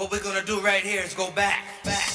What we're gonna do right here is go back, back,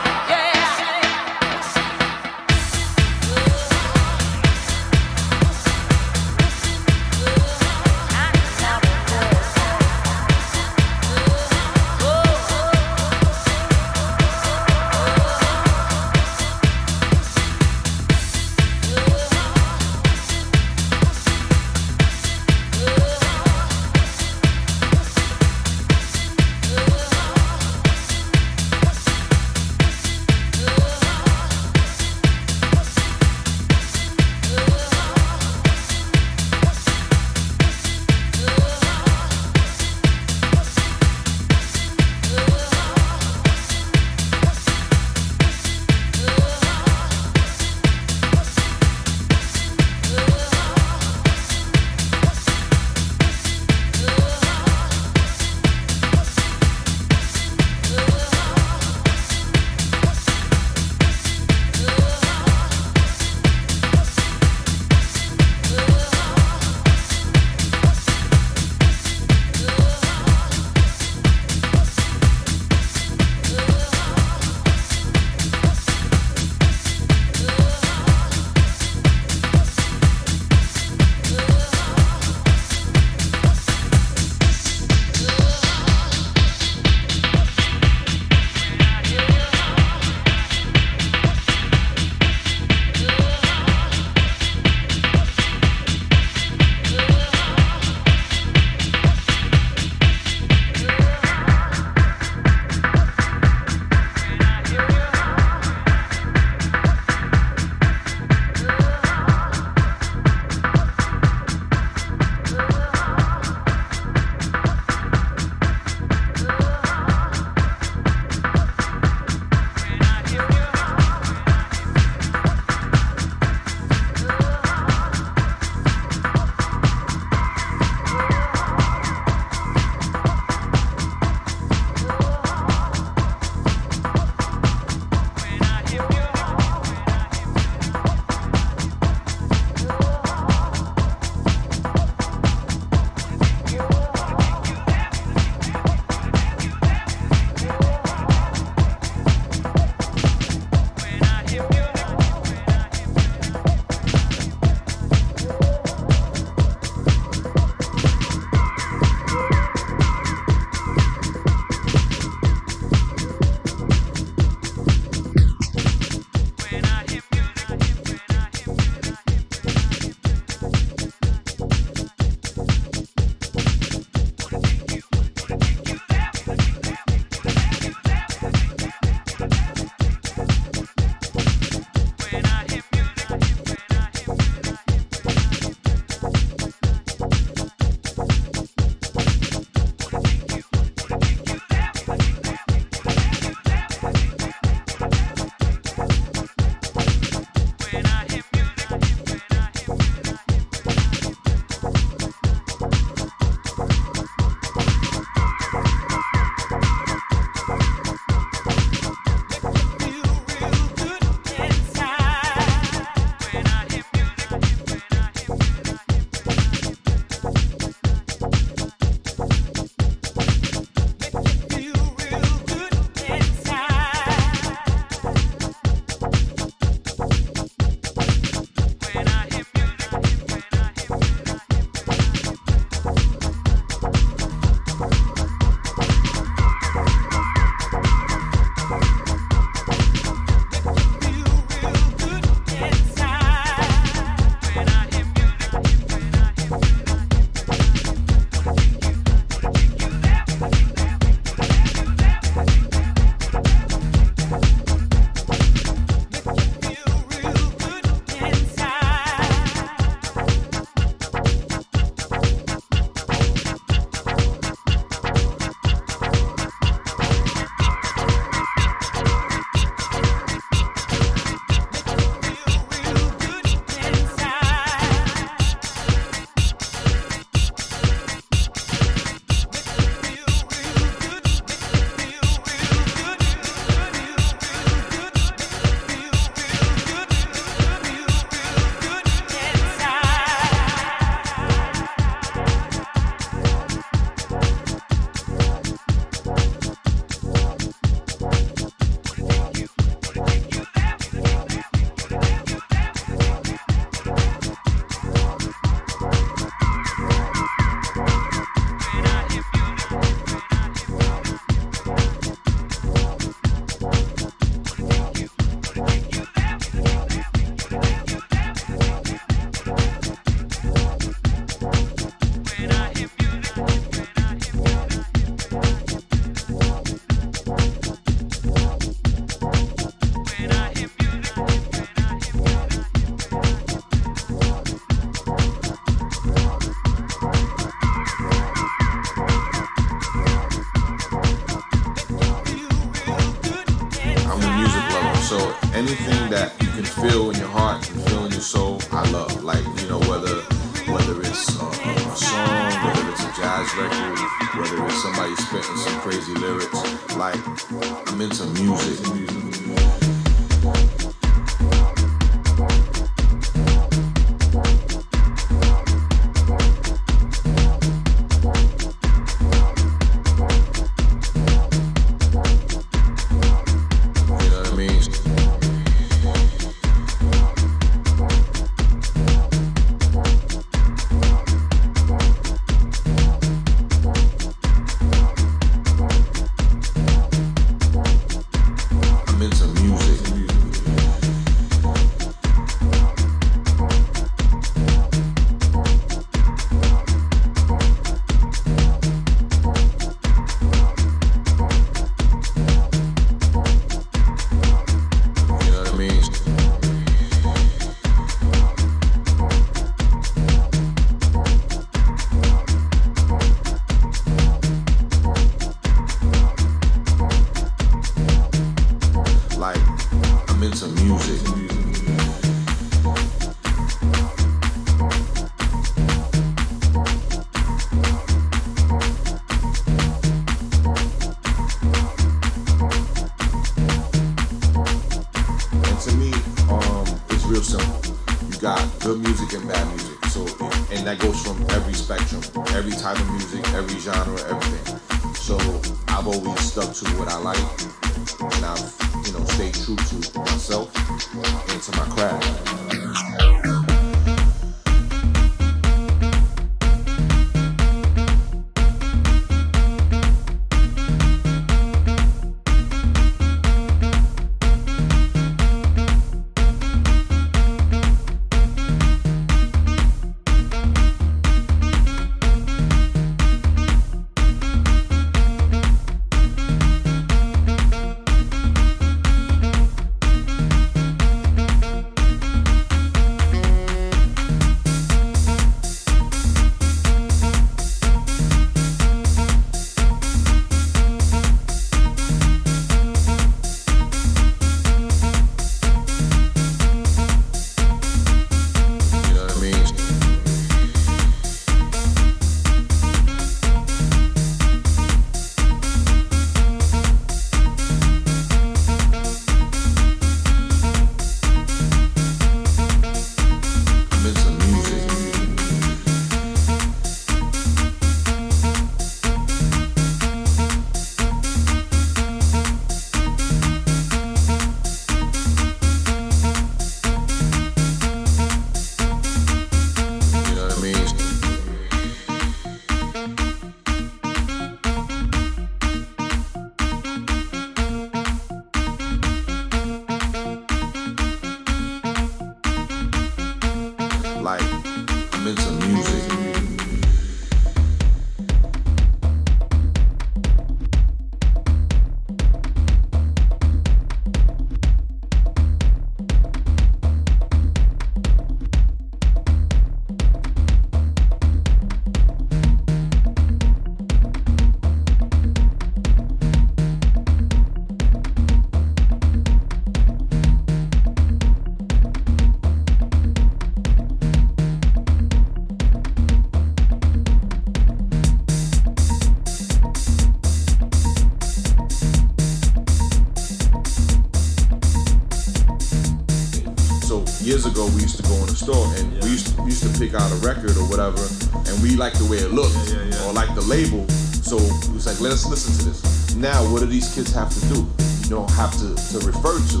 like the store and yeah. we, used to, we, used to, pick out a record or whatever, and we liked the way it looks yeah, yeah, or like the label. So it's like, let us listen to this. Now, what do these kids have to do? You don't have to, to refer to.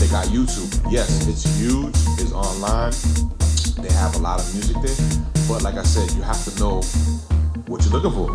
They got YouTube. Yes, it's huge. It's online. They have a lot of music there. But like I said, you have to know what you're looking for.